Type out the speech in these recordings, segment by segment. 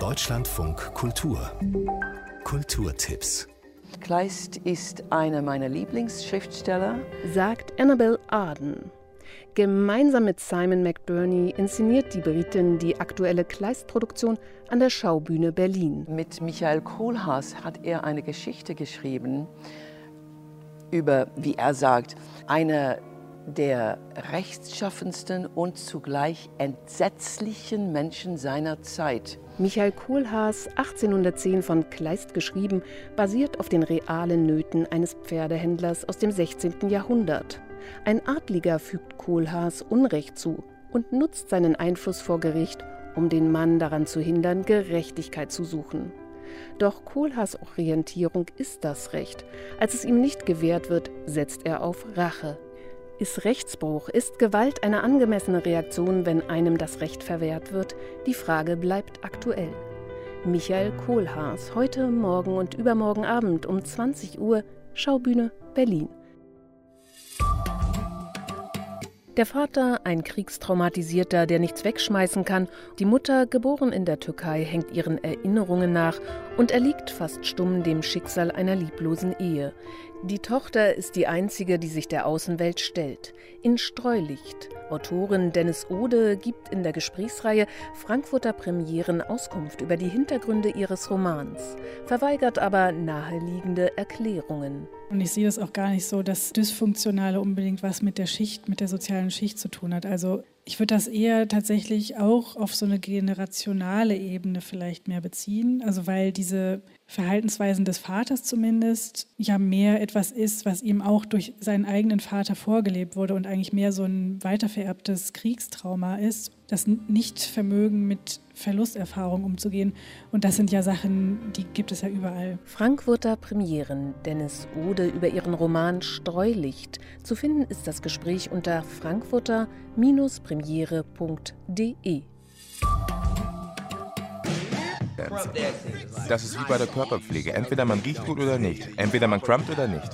Deutschlandfunk Kultur Kulturtipps Kleist ist einer meiner Lieblingsschriftsteller, sagt Annabel Arden. Gemeinsam mit Simon McBurney inszeniert die Britin die aktuelle Kleist-Produktion an der Schaubühne Berlin. Mit Michael Kohlhaas hat er eine Geschichte geschrieben über, wie er sagt, eine der rechtschaffensten und zugleich entsetzlichen Menschen seiner Zeit. Michael Kohlhaas, 1810 von Kleist geschrieben, basiert auf den realen Nöten eines Pferdehändlers aus dem 16. Jahrhundert. Ein Adliger fügt Kohlhaas Unrecht zu und nutzt seinen Einfluss vor Gericht, um den Mann daran zu hindern, Gerechtigkeit zu suchen. Doch Kohlhaas Orientierung ist das Recht. Als es ihm nicht gewährt wird, setzt er auf Rache. Ist Rechtsbruch, ist Gewalt eine angemessene Reaktion, wenn einem das Recht verwehrt wird? Die Frage bleibt aktuell. Michael Kohlhaas, heute, morgen und übermorgen Abend um 20 Uhr, Schaubühne Berlin. Der Vater, ein Kriegstraumatisierter, der nichts wegschmeißen kann. Die Mutter, geboren in der Türkei, hängt ihren Erinnerungen nach und erliegt fast stumm dem Schicksal einer lieblosen Ehe. Die Tochter ist die einzige, die sich der Außenwelt stellt. In Streulicht. Autorin Dennis Ode gibt in der Gesprächsreihe Frankfurter Premieren Auskunft über die Hintergründe ihres Romans, verweigert aber naheliegende Erklärungen. Und ich sehe das auch gar nicht so, dass Dysfunktionale unbedingt was mit der Schicht, mit der sozialen Schicht zu tun hat. Also ich würde das eher tatsächlich auch auf so eine generationale Ebene vielleicht mehr beziehen. Also weil diese Verhaltensweisen des Vaters zumindest ja mehr etwas ist, was ihm auch durch seinen eigenen Vater vorgelebt wurde und eigentlich mehr so ein weitervererbtes Kriegstrauma ist, das Nichtvermögen mit Verlusterfahrung umzugehen. Und das sind ja Sachen, die gibt es ja überall. Frankfurter Premieren, Dennis Ode über ihren Roman Streulicht. Zu finden ist das Gespräch unter frankfurter-premiere.de. Das ist wie bei der Körperpflege. Entweder man riecht gut oder nicht. Entweder man crumpt oder nicht.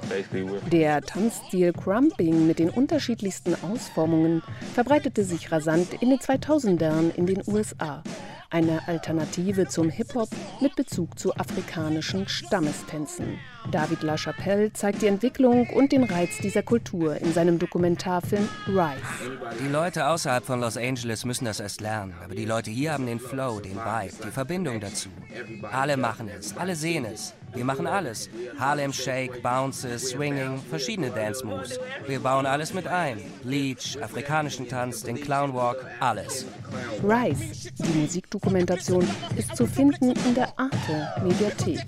Der Tanzstil Crumping mit den unterschiedlichsten Ausformungen verbreitete sich rasant in den 2000ern in den USA eine Alternative zum Hip-Hop mit Bezug zu afrikanischen Stammestänzen. David LaChapelle zeigt die Entwicklung und den Reiz dieser Kultur in seinem Dokumentarfilm Rise. Die Leute außerhalb von Los Angeles müssen das erst lernen, aber die Leute hier haben den Flow, den Vibe, die Verbindung dazu. Alle machen es, alle sehen es. Wir machen alles. Harlem Shake, Bounces, Swinging, verschiedene Dance Moves. Wir bauen alles mit ein. Leech, afrikanischen Tanz, den Clown Walk, alles. Rise, die Musikdokumentation, ist zu finden in der Arte Mediathek.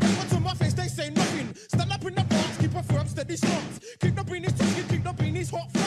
Now to my face, they say nothing. Stand up in the box, keep a firm, steady shots. The beanies the beanies hot.